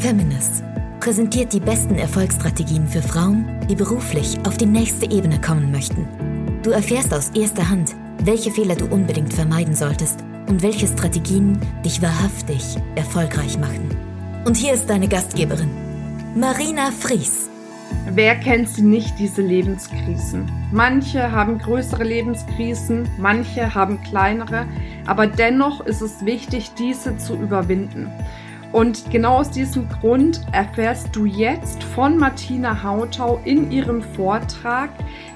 Feminist präsentiert die besten Erfolgsstrategien für Frauen, die beruflich auf die nächste Ebene kommen möchten. Du erfährst aus erster Hand, welche Fehler du unbedingt vermeiden solltest und welche Strategien dich wahrhaftig erfolgreich machen. Und hier ist deine Gastgeberin, Marina Fries. Wer kennt sie nicht, diese Lebenskrisen? Manche haben größere Lebenskrisen, manche haben kleinere, aber dennoch ist es wichtig, diese zu überwinden. Und genau aus diesem Grund erfährst du jetzt von Martina Hautau in ihrem Vortrag,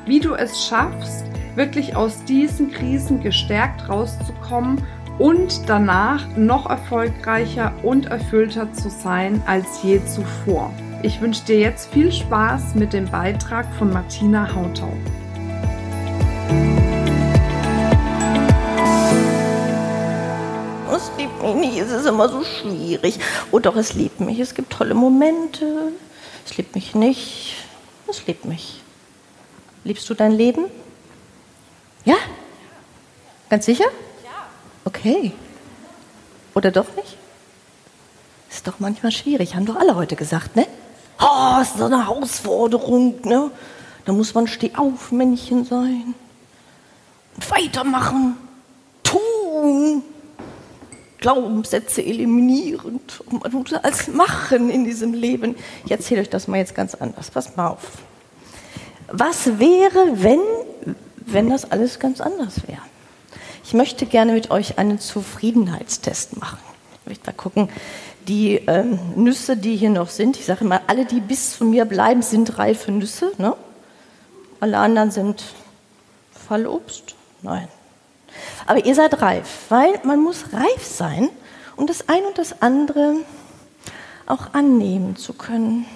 wie du es schaffst, wirklich aus diesen Krisen gestärkt rauszukommen und danach noch erfolgreicher und erfüllter zu sein als je zuvor. Ich wünsche dir jetzt viel Spaß mit dem Beitrag von Martina Hautau. Mich nicht, es ist immer so schwierig. Oh doch, es liebt mich, es gibt tolle Momente. Es liebt mich nicht, es liebt mich. Liebst du dein Leben? Ja? Ganz sicher? Ja. Okay. Oder doch nicht? Ist doch manchmal schwierig, haben doch alle heute gesagt, ne? Oh, ist so eine Herausforderung, ne? Da muss man Stehaufmännchen sein. Und weitermachen. Tun. Glaubenssätze eliminierend. Und man muss alles machen in diesem Leben. Ich erzähle euch das mal jetzt ganz anders. Passt mal auf. Was wäre, wenn, wenn das alles ganz anders wäre? Ich möchte gerne mit euch einen Zufriedenheitstest machen. Ich möchte mal gucken, die ähm, Nüsse, die hier noch sind, ich sage immer, alle, die bis zu mir bleiben, sind reife Nüsse. Ne? Alle anderen sind Fallobst? Nein. Aber ihr seid reif, weil man muss reif sein, um das eine und das andere auch annehmen zu können.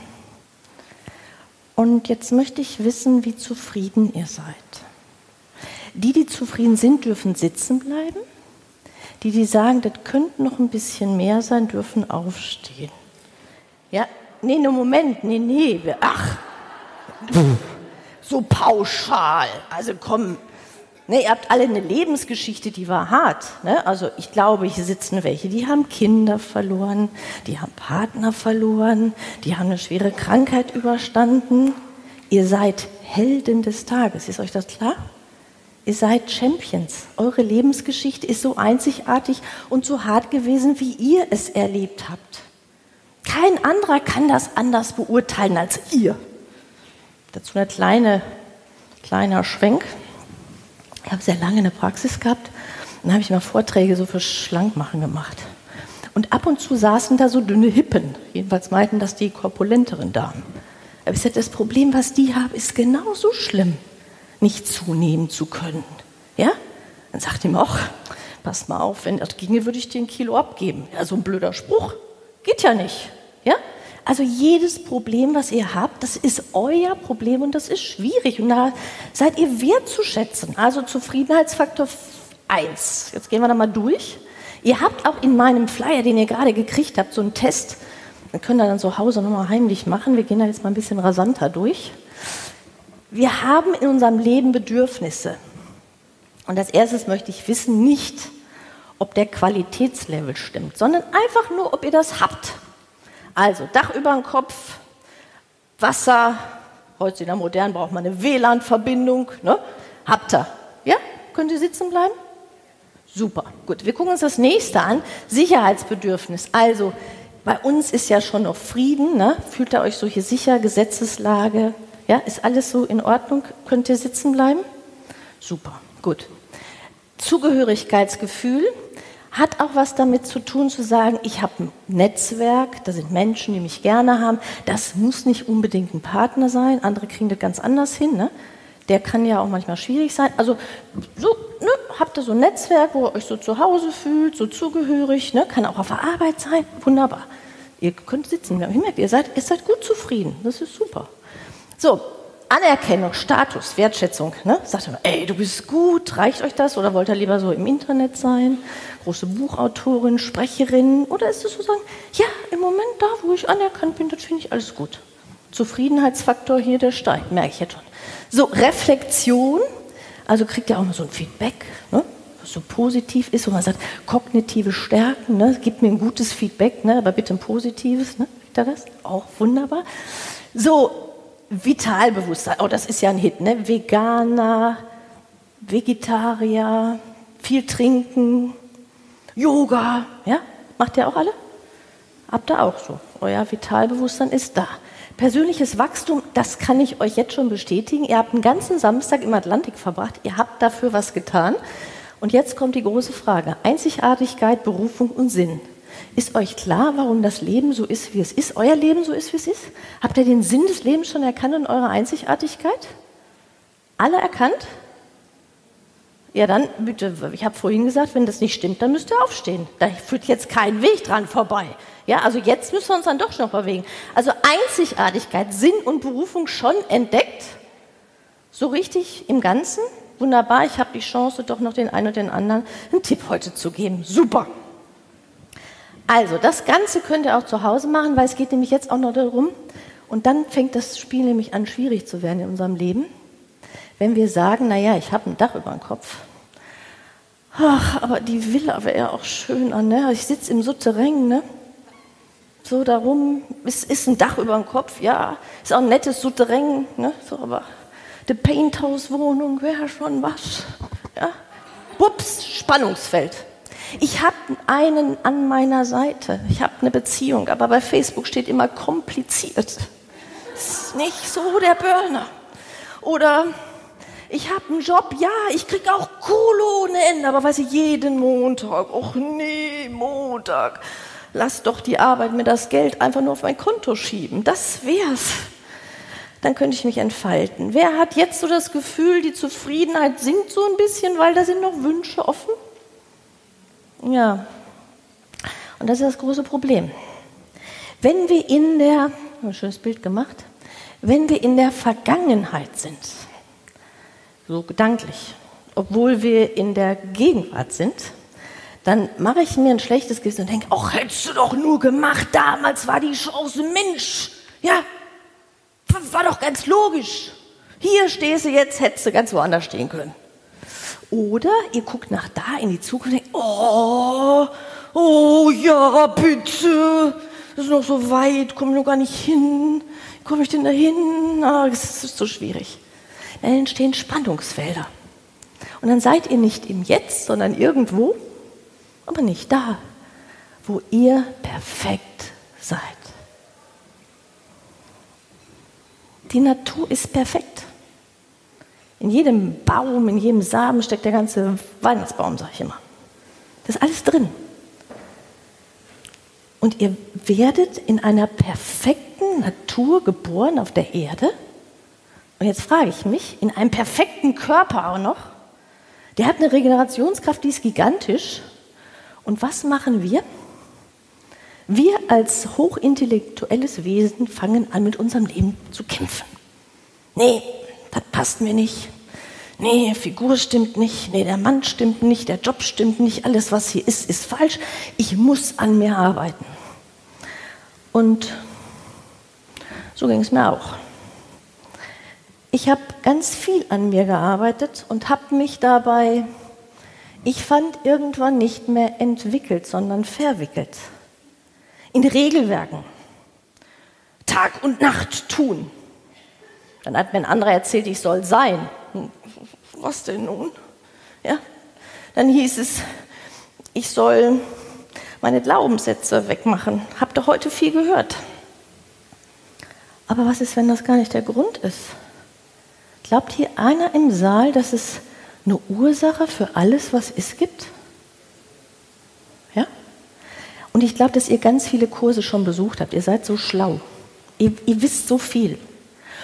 Und jetzt möchte ich wissen, wie zufrieden ihr seid. Die, die zufrieden sind, dürfen sitzen bleiben. Die, die sagen, das könnte noch ein bisschen mehr sein, dürfen aufstehen. Ja, nee, no Moment, nee, nee, ach, so pauschal. Also komm, ne, ihr habt alle eine Lebensgeschichte, die war hart. Ne? Also ich glaube, hier sitzen welche, die haben Kinder verloren, die haben Partner verloren, die haben eine schwere Krankheit überstanden. Ihr seid Helden des Tages, ist euch das klar? Ihr seid Champions. Eure Lebensgeschichte ist so einzigartig und so hart gewesen, wie ihr es erlebt habt. Kein anderer kann das anders beurteilen als ihr. Dazu ein kleine, kleiner Schwenk. Ich habe sehr lange eine Praxis gehabt und dann habe ich mal Vorträge so für Schlankmachen gemacht. Und ab und zu saßen da so dünne Hippen. Jedenfalls meinten das die korpulenteren Damen. Aber ich sagte, das Problem, was die haben, ist genauso schlimm nicht zunehmen zu können. Ja? Dann sagt ihm auch, pass mal auf, wenn das ginge, würde ich dir ein Kilo abgeben. Ja, so ein blöder Spruch. Geht ja nicht. Ja? Also jedes Problem, was ihr habt, das ist euer Problem und das ist schwierig. Und da seid ihr wertzuschätzen. Also Zufriedenheitsfaktor 1. Jetzt gehen wir da mal durch. Ihr habt auch in meinem Flyer, den ihr gerade gekriegt habt, so einen Test. Wir können da dann zu Hause nochmal heimlich machen. Wir gehen da jetzt mal ein bisschen rasanter durch. Wir haben in unserem Leben Bedürfnisse. Und als erstes möchte ich wissen, nicht, ob der Qualitätslevel stimmt, sondern einfach nur, ob ihr das habt. Also Dach über dem Kopf, Wasser, heute in der Modernen braucht man eine WLAN-Verbindung. Ne? Habt ihr? Ja? Könnt ihr sitzen bleiben? Super, gut. Wir gucken uns das nächste an. Sicherheitsbedürfnis. Also, bei uns ist ja schon noch Frieden. Ne? Fühlt ihr euch so hier sicher? Gesetzeslage, ja, ist alles so in Ordnung? Könnt ihr sitzen bleiben? Super, gut. Zugehörigkeitsgefühl hat auch was damit zu tun, zu sagen, ich habe ein Netzwerk, da sind Menschen, die mich gerne haben. Das muss nicht unbedingt ein Partner sein, andere kriegen das ganz anders hin. Ne? Der kann ja auch manchmal schwierig sein. Also so, ne, habt ihr so ein Netzwerk, wo ihr euch so zu Hause fühlt, so zugehörig, ne? kann auch auf der Arbeit sein, wunderbar. Ihr könnt sitzen, ich merke, ihr seid, ihr seid gut zufrieden, das ist super. So, Anerkennung, Status, Wertschätzung. Ne? Sagt er, ey, du bist gut, reicht euch das? Oder wollt ihr lieber so im Internet sein? Große Buchautorin, Sprecherin? Oder ist es so sagen, ja, im Moment da, wo ich anerkannt bin, das finde ich alles gut. Zufriedenheitsfaktor hier, der steigt, merke ich jetzt schon. So, Reflexion, also kriegt ihr auch mal so ein Feedback, ne? was so positiv ist, wo man sagt, kognitive Stärken, ne? gibt mir ein gutes Feedback, ne? aber bitte ein positives. Ne? er das? Auch wunderbar. So, Vitalbewusstsein. Oh, das ist ja ein Hit, ne? Veganer, Vegetarier, viel trinken, Yoga. Ja? Macht ihr auch alle? Habt ihr auch so. Euer Vitalbewusstsein ist da. Persönliches Wachstum, das kann ich euch jetzt schon bestätigen. Ihr habt einen ganzen Samstag im Atlantik verbracht. Ihr habt dafür was getan. Und jetzt kommt die große Frage. Einzigartigkeit, Berufung und Sinn. Ist euch klar, warum das Leben so ist, wie es ist? Euer Leben so ist, wie es ist? Habt ihr den Sinn des Lebens schon erkannt in eurer Einzigartigkeit? Alle erkannt? Ja, dann bitte, ich habe vorhin gesagt, wenn das nicht stimmt, dann müsst ihr aufstehen. Da führt jetzt kein Weg dran vorbei. Ja, also jetzt müssen wir uns dann doch noch bewegen. Also Einzigartigkeit, Sinn und Berufung schon entdeckt. So richtig im Ganzen. Wunderbar, ich habe die Chance, doch noch den einen oder den anderen einen Tipp heute zu geben. Super. Also, das Ganze könnt ihr auch zu Hause machen, weil es geht nämlich jetzt auch noch darum, und dann fängt das Spiel nämlich an, schwierig zu werden in unserem Leben, wenn wir sagen, naja, ich habe ein Dach über dem Kopf. Ach, aber die Villa wäre ja auch schön an, ne? Ich sitze im Souterrain, ne? So darum, es ist ein Dach über dem Kopf, ja, ist auch ein nettes Souterrain, ne? So, aber die Painthouse-Wohnung wäre schon was, ja? Ups, Spannungsfeld. Ich habe einen an meiner Seite. Ich habe eine Beziehung, aber bei Facebook steht immer kompliziert. Ist nicht so der Burner. Oder ich habe einen Job, ja, ich krieg auch Kohle ohne Ende, aber weiß ich, jeden Montag, ach nee, Montag, lass doch die Arbeit mir das Geld einfach nur auf mein Konto schieben. Das wär's. Dann könnte ich mich entfalten. Wer hat jetzt so das Gefühl, die Zufriedenheit sinkt so ein bisschen, weil da sind noch Wünsche offen? Ja, und das ist das große Problem. Wenn wir in der, ein schönes Bild gemacht, wenn wir in der Vergangenheit sind, so gedanklich, obwohl wir in der Gegenwart sind, dann mache ich mir ein schlechtes Gewissen und denke, ach, hättest du doch nur gemacht, damals war die Chance, Mensch, ja, war doch ganz logisch. Hier stehst du jetzt, hättest du ganz woanders stehen können. Oder ihr guckt nach da in die Zukunft oh, oh ja, bitte, das ist noch so weit, komme ich noch gar nicht hin. Wie komme ich denn da hin? Ah, das ist so schwierig. Dann entstehen Spannungsfelder. Und dann seid ihr nicht im Jetzt, sondern irgendwo, aber nicht da, wo ihr perfekt seid. Die Natur ist perfekt. In jedem Baum, in jedem Samen steckt der ganze Weihnachtsbaum, sage ich immer. Das ist alles drin. Und ihr werdet in einer perfekten Natur geboren auf der Erde. Und jetzt frage ich mich, in einem perfekten Körper auch noch, der hat eine Regenerationskraft, die ist gigantisch. Und was machen wir? Wir als hochintellektuelles Wesen fangen an, mit unserem Leben zu kämpfen. Nee, das passt mir nicht. Nee, Figur stimmt nicht, nee, der Mann stimmt nicht, der Job stimmt nicht, alles, was hier ist, ist falsch. Ich muss an mir arbeiten. Und so ging es mir auch. Ich habe ganz viel an mir gearbeitet und habe mich dabei, ich fand, irgendwann nicht mehr entwickelt, sondern verwickelt. In Regelwerken. Tag und Nacht tun. Dann hat mir ein anderer erzählt, ich soll sein. Was denn nun? Ja? Dann hieß es, ich soll meine Glaubenssätze wegmachen. Habt ihr heute viel gehört? Aber was ist, wenn das gar nicht der Grund ist? Glaubt hier einer im Saal, dass es eine Ursache für alles, was es gibt? Ja? Und ich glaube, dass ihr ganz viele Kurse schon besucht habt. Ihr seid so schlau. Ihr, ihr wisst so viel.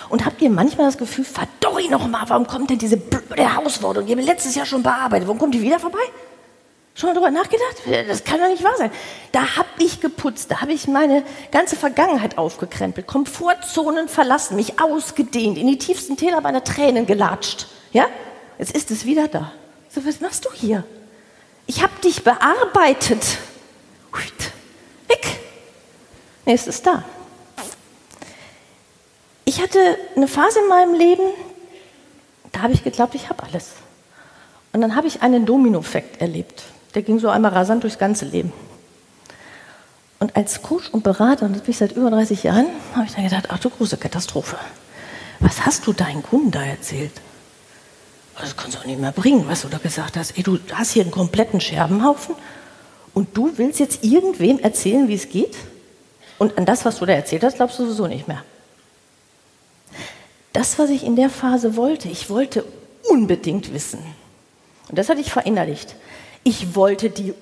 Und habt ihr manchmal das Gefühl, verdorri noch mal, warum kommt denn diese blöde Herausforderung? Die haben wir letztes Jahr schon bearbeitet. Warum kommt die wieder vorbei? Schon mal drüber nachgedacht? Das kann doch nicht wahr sein. Da habe ich geputzt, da habe ich meine ganze Vergangenheit aufgekrempelt, Komfortzonen verlassen, mich ausgedehnt, in die tiefsten Täler meiner Tränen gelatscht. Ja? Jetzt ist es wieder da. So, was machst du hier? Ich habe dich bearbeitet. Weg. Nee, es ist da. Ich hatte eine Phase in meinem Leben, da habe ich geglaubt, ich habe alles. Und dann habe ich einen Domino-Effekt erlebt. Der ging so einmal rasant durchs ganze Leben. Und als Coach und Berater, und das bin ich seit über 30 Jahren, habe ich dann gedacht, ach du große Katastrophe. Was hast du deinen Kunden da erzählt? Das kannst du auch nicht mehr bringen, was du da gesagt hast. Ey, du hast hier einen kompletten Scherbenhaufen und du willst jetzt irgendwem erzählen, wie es geht? Und an das, was du da erzählt hast, glaubst du sowieso nicht mehr. Das, was ich in der Phase wollte, ich wollte unbedingt wissen. Und das hatte ich verinnerlicht. Ich wollte die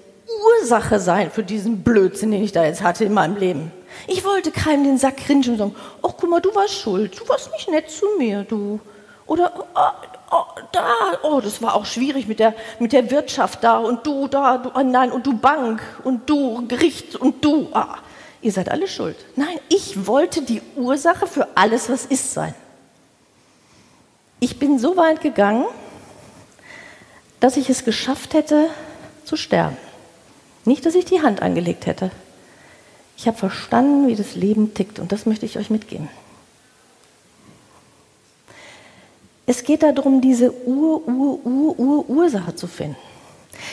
Ursache sein für diesen Blödsinn, den ich da jetzt hatte in meinem Leben. Ich wollte keinem den Sack grinsen und sagen, oh, guck mal, du warst schuld, du warst nicht nett zu mir, du. Oder, oh, oh, da, oh, das war auch schwierig mit der, mit der Wirtschaft da und du da, du, oh nein, und du Bank und du Gericht und du, ah, ihr seid alle schuld. Nein, ich wollte die Ursache für alles, was ist, sein. Ich bin so weit gegangen, dass ich es geschafft hätte, zu sterben. Nicht, dass ich die Hand angelegt hätte. Ich habe verstanden, wie das Leben tickt und das möchte ich euch mitgeben. Es geht darum, diese Ur, Ur, Ur, Ur, Ursache zu finden.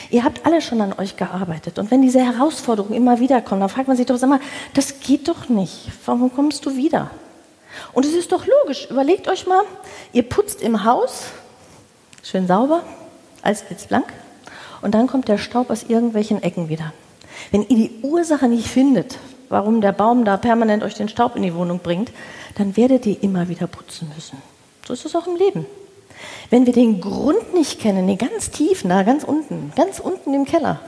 Ihr habt alle schon an euch gearbeitet. Und wenn diese Herausforderungen immer wieder kommen, dann fragt man sich doch, sag mal, das geht doch nicht. Warum kommst du wieder? Und es ist doch logisch. Überlegt euch mal, ihr putzt im Haus, schön sauber, alles blitzblank. Und dann kommt der Staub aus irgendwelchen Ecken wieder. Wenn ihr die Ursache nicht findet, warum der Baum da permanent euch den Staub in die Wohnung bringt, dann werdet ihr immer wieder putzen müssen. So ist es auch im Leben. Wenn wir den Grund nicht kennen, den ganz tiefen, da ganz unten, ganz unten im Keller,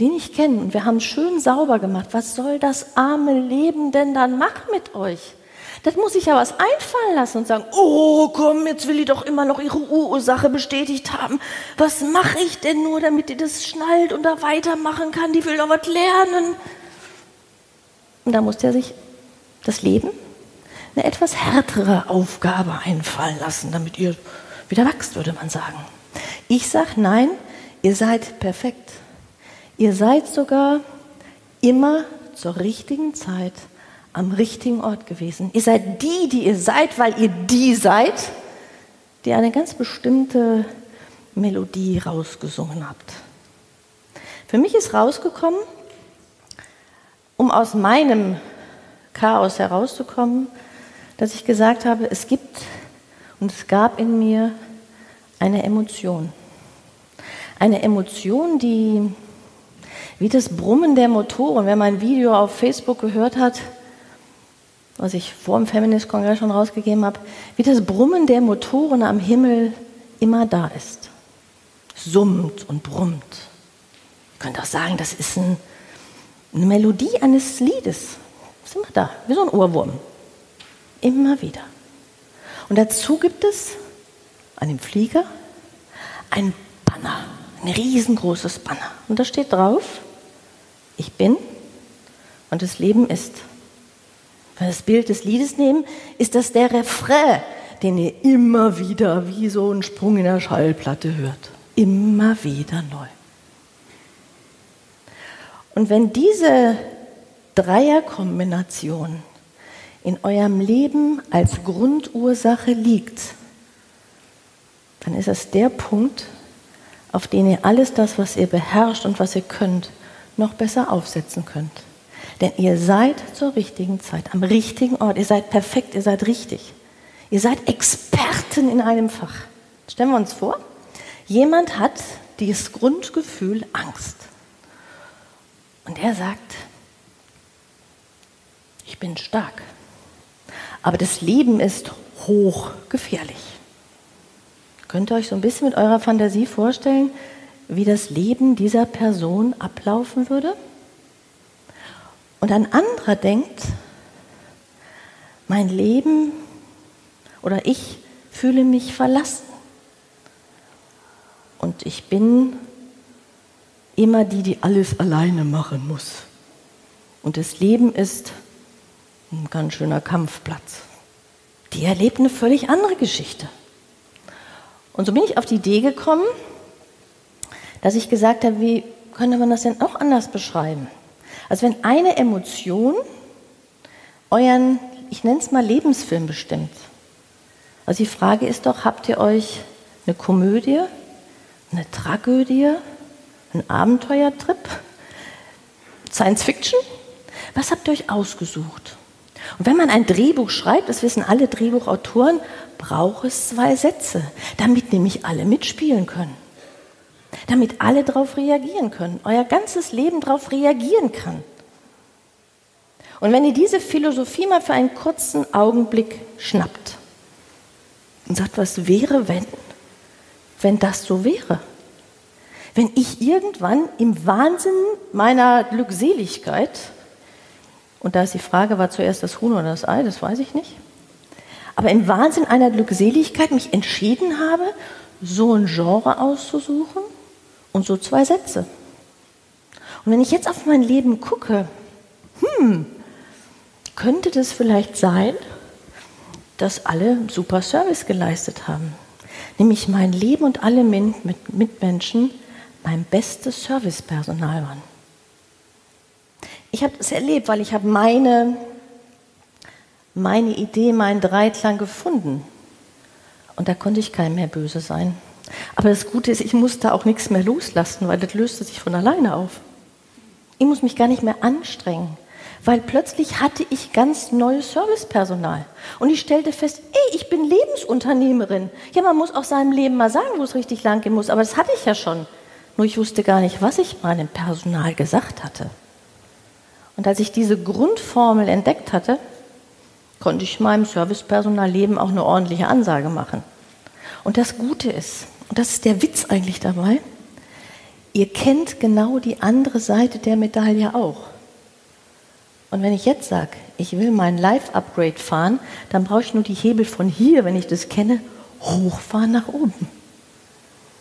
den nicht kennen und wir haben schön sauber gemacht, was soll das arme Leben denn dann machen mit euch? Das muss ich ja was einfallen lassen und sagen, oh komm, jetzt will die doch immer noch ihre Ursache bestätigt haben. Was mache ich denn nur, damit die das schnallt und da weitermachen kann? Die will doch was lernen. Und da muss der sich das Leben eine etwas härtere Aufgabe einfallen lassen, damit ihr wieder wächst, würde man sagen. Ich sage nein, ihr seid perfekt. Ihr seid sogar immer zur richtigen Zeit am richtigen Ort gewesen. Ihr seid die, die ihr seid, weil ihr die seid, die eine ganz bestimmte Melodie rausgesungen habt. Für mich ist rausgekommen, um aus meinem Chaos herauszukommen, dass ich gesagt habe, es gibt und es gab in mir eine Emotion. Eine Emotion, die wie das Brummen der Motoren, wer mein Video auf Facebook gehört hat, was ich vor dem Feminist-Kongress schon rausgegeben habe, wie das Brummen der Motoren am Himmel immer da ist. Summt und brummt. Ihr könnt auch sagen, das ist ein, eine Melodie eines Liedes. Ist immer da, wie so ein Ohrwurm. Immer wieder. Und dazu gibt es an dem Flieger ein Banner, ein riesengroßes Banner. Und da steht drauf, ich bin und das Leben ist. Wenn wir das Bild des Liedes nehmen, ist das der Refrain, den ihr immer wieder wie so einen Sprung in der Schallplatte hört. Immer wieder neu. Und wenn diese Dreierkombination in eurem Leben als Grundursache liegt, dann ist es der Punkt, auf den ihr alles das, was ihr beherrscht und was ihr könnt, noch besser aufsetzen könnt. Denn ihr seid zur richtigen Zeit, am richtigen Ort. Ihr seid perfekt, ihr seid richtig. Ihr seid Experten in einem Fach. Stellen wir uns vor, jemand hat dieses Grundgefühl Angst. Und er sagt, ich bin stark. Aber das Leben ist hochgefährlich. Könnt ihr euch so ein bisschen mit eurer Fantasie vorstellen, wie das Leben dieser Person ablaufen würde? Und ein anderer denkt, mein Leben oder ich fühle mich verlassen. Und ich bin immer die, die alles alleine machen muss. Und das Leben ist ein ganz schöner Kampfplatz. Die erlebt eine völlig andere Geschichte. Und so bin ich auf die Idee gekommen, dass ich gesagt habe, wie könnte man das denn auch anders beschreiben? Also wenn eine Emotion euren, ich nenne es mal Lebensfilm bestimmt. Also die Frage ist doch, habt ihr euch eine Komödie, eine Tragödie, einen Abenteuertrip, Science Fiction Was habt ihr euch ausgesucht? Und wenn man ein Drehbuch schreibt, das wissen alle Drehbuchautoren, braucht es zwei Sätze, damit nämlich alle mitspielen können. Damit alle darauf reagieren können, euer ganzes Leben darauf reagieren kann. Und wenn ihr diese Philosophie mal für einen kurzen Augenblick schnappt und sagt, was wäre, wenn, wenn das so wäre? Wenn ich irgendwann im Wahnsinn meiner Glückseligkeit und da ist die Frage, war zuerst das Huhn oder das Ei, das weiß ich nicht. Aber im Wahnsinn einer Glückseligkeit mich entschieden habe, so ein Genre auszusuchen und so zwei Sätze. Und wenn ich jetzt auf mein Leben gucke, hm, könnte das vielleicht sein, dass alle super Service geleistet haben. Nämlich mein Leben und alle Mitmenschen mein bestes Servicepersonal waren. Ich habe es erlebt, weil ich habe meine, meine Idee, meinen Dreiklang gefunden. Und da konnte ich keinem mehr böse sein. Aber das Gute ist, ich musste auch nichts mehr loslassen, weil das löste sich von alleine auf. Ich muss mich gar nicht mehr anstrengen, weil plötzlich hatte ich ganz neues Servicepersonal. Und ich stellte fest, ey, ich bin Lebensunternehmerin. Ja, man muss auch seinem Leben mal sagen, wo es richtig lang gehen muss. Aber das hatte ich ja schon. Nur ich wusste gar nicht, was ich meinem Personal gesagt hatte. Und als ich diese Grundformel entdeckt hatte, konnte ich meinem Servicepersonalleben auch eine ordentliche Ansage machen. Und das Gute ist, und das ist der Witz eigentlich dabei, ihr kennt genau die andere Seite der Medaille auch. Und wenn ich jetzt sage, ich will mein Live-Upgrade fahren, dann brauche ich nur die Hebel von hier, wenn ich das kenne, hochfahren nach oben.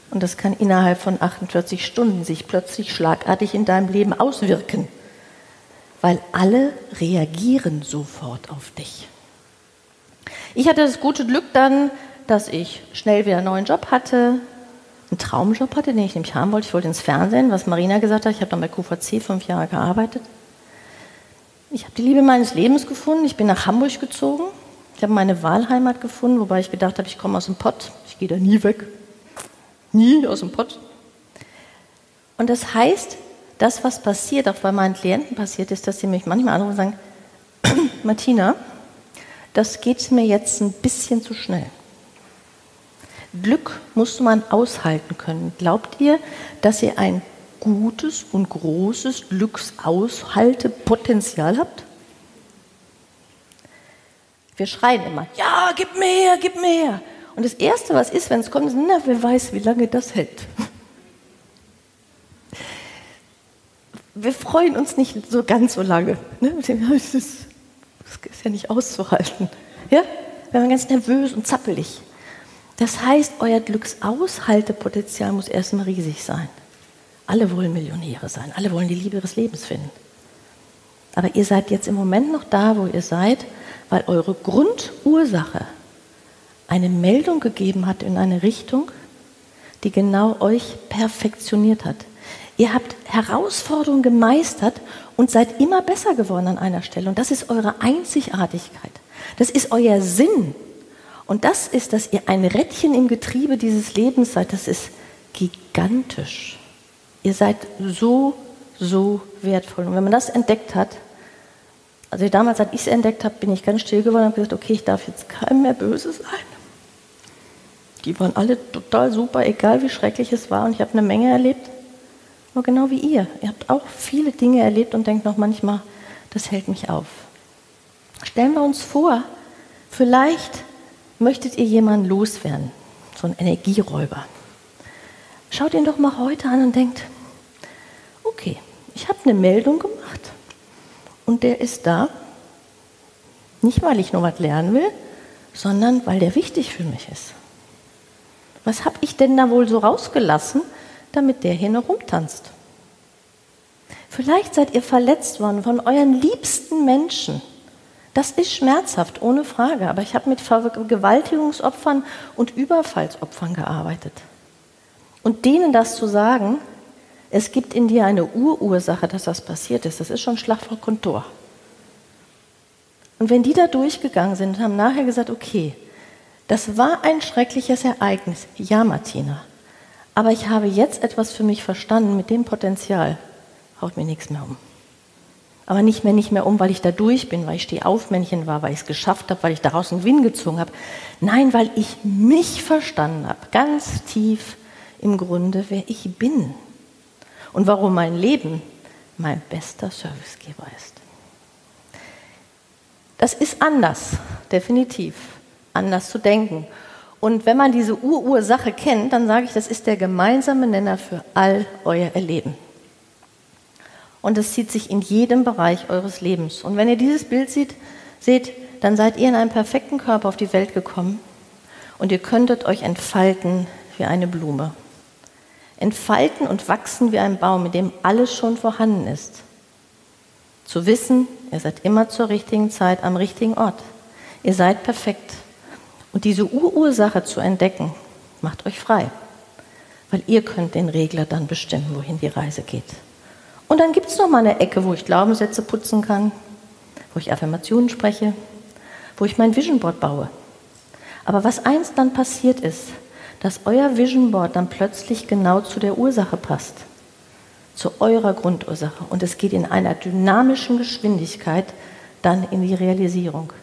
Und das kann innerhalb von 48 Stunden sich plötzlich schlagartig in deinem Leben auswirken weil alle reagieren sofort auf dich. Ich hatte das gute Glück dann, dass ich schnell wieder einen neuen Job hatte, einen Traumjob hatte, den ich nämlich haben wollte. Ich wollte ins Fernsehen, was Marina gesagt hat. Ich habe dann bei QVC fünf Jahre gearbeitet. Ich habe die Liebe meines Lebens gefunden. Ich bin nach Hamburg gezogen. Ich habe meine Wahlheimat gefunden, wobei ich gedacht habe, ich komme aus dem Pott. Ich gehe da nie weg. Nie aus dem Pott. Und das heißt, das, was passiert, auch bei meinen Klienten passiert, ist, dass sie mich manchmal anrufen und sagen, Martina, das geht mir jetzt ein bisschen zu schnell. Glück muss man aushalten können. Glaubt ihr, dass ihr ein gutes und großes Glücksaushaltepotenzial habt? Wir schreien immer, ja, gib mehr, gib mehr. Und das Erste, was ist, wenn es kommt, ist, na, wer weiß, wie lange das hält. wir freuen uns nicht so ganz so lange. Ne? Das, ist, das ist ja nicht auszuhalten. Ja? Wir werden ganz nervös und zappelig. Das heißt, euer Glücksaushaltepotenzial muss erstmal riesig sein. Alle wollen Millionäre sein, alle wollen die Liebe ihres Lebens finden. Aber ihr seid jetzt im Moment noch da, wo ihr seid, weil eure Grundursache eine Meldung gegeben hat in eine Richtung, die genau euch perfektioniert hat. Ihr habt Herausforderungen gemeistert und seid immer besser geworden an einer Stelle. Und das ist eure Einzigartigkeit. Das ist euer Sinn. Und das ist, dass ihr ein Rädchen im Getriebe dieses Lebens seid. Das ist gigantisch. Ihr seid so, so wertvoll. Und wenn man das entdeckt hat, also damals, als ich es entdeckt habe, bin ich ganz still geworden und habe gesagt, okay, ich darf jetzt keinem mehr böse sein. Die waren alle total super, egal wie schrecklich es war. Und ich habe eine Menge erlebt. Nur genau wie ihr. Ihr habt auch viele Dinge erlebt und denkt noch manchmal, das hält mich auf. Stellen wir uns vor, vielleicht möchtet ihr jemanden loswerden, so einen Energieräuber. Schaut ihn doch mal heute an und denkt, okay, ich habe eine Meldung gemacht und der ist da, nicht weil ich nur was lernen will, sondern weil der wichtig für mich ist. Was habe ich denn da wohl so rausgelassen, damit der hier noch rumtanzt. Vielleicht seid ihr verletzt worden von euren liebsten Menschen. Das ist schmerzhaft, ohne Frage. Aber ich habe mit Vergewaltigungsopfern und Überfallsopfern gearbeitet. Und denen das zu sagen, es gibt in dir eine Urursache, dass das passiert ist, das ist schon Schlag vor Kontor. Und wenn die da durchgegangen sind und haben nachher gesagt, okay, das war ein schreckliches Ereignis. Ja, Martina, aber ich habe jetzt etwas für mich verstanden mit dem Potenzial, haut mir nichts mehr um. Aber nicht mehr, nicht mehr um, weil ich da durch bin, weil ich Stehaufmännchen war, weil ich es geschafft habe, weil ich daraus einen Gewinn gezogen habe. Nein, weil ich mich verstanden habe, ganz tief im Grunde, wer ich bin und warum mein Leben mein bester Servicegeber ist. Das ist anders, definitiv, anders zu denken. Und wenn man diese Urursache kennt, dann sage ich, das ist der gemeinsame Nenner für all euer Erleben. Und es zieht sich in jedem Bereich eures Lebens. Und wenn ihr dieses Bild seht, seht, dann seid ihr in einem perfekten Körper auf die Welt gekommen und ihr könntet euch entfalten wie eine Blume. Entfalten und wachsen wie ein Baum, in dem alles schon vorhanden ist. Zu wissen, ihr seid immer zur richtigen Zeit am richtigen Ort. Ihr seid perfekt. Und diese Urursache zu entdecken, macht euch frei. Weil ihr könnt den Regler dann bestimmen, wohin die Reise geht. Und dann gibt es noch mal eine Ecke, wo ich Glaubenssätze putzen kann, wo ich Affirmationen spreche, wo ich mein Vision Board baue. Aber was eins dann passiert ist, dass euer Vision Board dann plötzlich genau zu der Ursache passt, zu eurer Grundursache. Und es geht in einer dynamischen Geschwindigkeit dann in die Realisierung.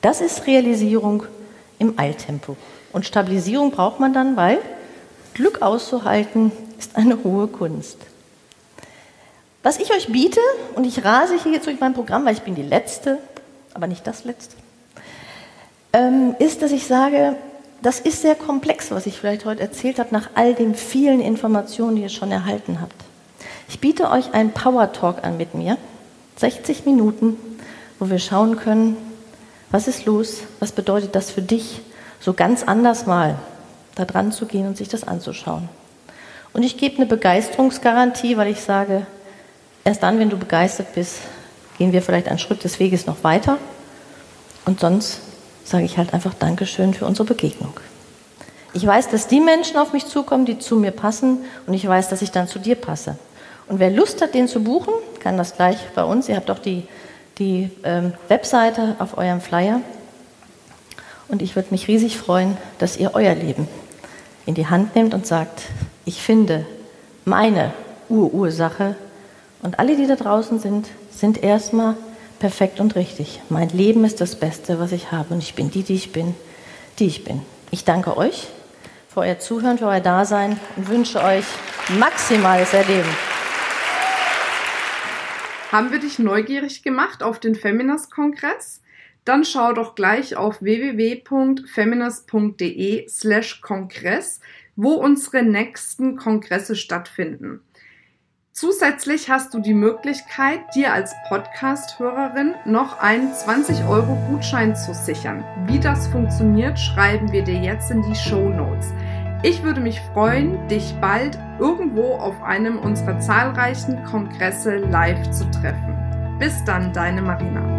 Das ist Realisierung im Eiltempo. Und Stabilisierung braucht man dann, weil Glück auszuhalten ist eine hohe Kunst. Was ich euch biete, und ich rase hier jetzt durch mein Programm, weil ich bin die Letzte, aber nicht das Letzte, ähm, ist, dass ich sage, das ist sehr komplex, was ich vielleicht heute erzählt habe, nach all den vielen Informationen, die ihr schon erhalten habt. Ich biete euch einen Power Talk an mit mir, 60 Minuten, wo wir schauen können, was ist los? Was bedeutet das für dich, so ganz anders mal da dran zu gehen und sich das anzuschauen? Und ich gebe eine Begeisterungsgarantie, weil ich sage, erst dann, wenn du begeistert bist, gehen wir vielleicht einen Schritt des Weges noch weiter. Und sonst sage ich halt einfach Dankeschön für unsere Begegnung. Ich weiß, dass die Menschen auf mich zukommen, die zu mir passen, und ich weiß, dass ich dann zu dir passe. Und wer Lust hat, den zu buchen, kann das gleich bei uns. Ihr habt auch die die ähm, Webseite auf eurem Flyer. Und ich würde mich riesig freuen, dass ihr euer Leben in die Hand nehmt und sagt, ich finde meine Urursache und alle, die da draußen sind, sind erstmal perfekt und richtig. Mein Leben ist das Beste, was ich habe und ich bin die, die ich bin, die ich bin. Ich danke euch für euer Zuhören, für euer Dasein und wünsche euch maximales Erleben. Haben wir dich neugierig gemacht auf den Feminist-Kongress? Dann schau doch gleich auf www.feminist.de slash Kongress, wo unsere nächsten Kongresse stattfinden. Zusätzlich hast du die Möglichkeit, dir als Podcast-Hörerin noch einen 20-Euro-Gutschein zu sichern. Wie das funktioniert, schreiben wir dir jetzt in die Show Notes. Ich würde mich freuen, dich bald irgendwo auf einem unserer zahlreichen Kongresse live zu treffen. Bis dann, deine Marina.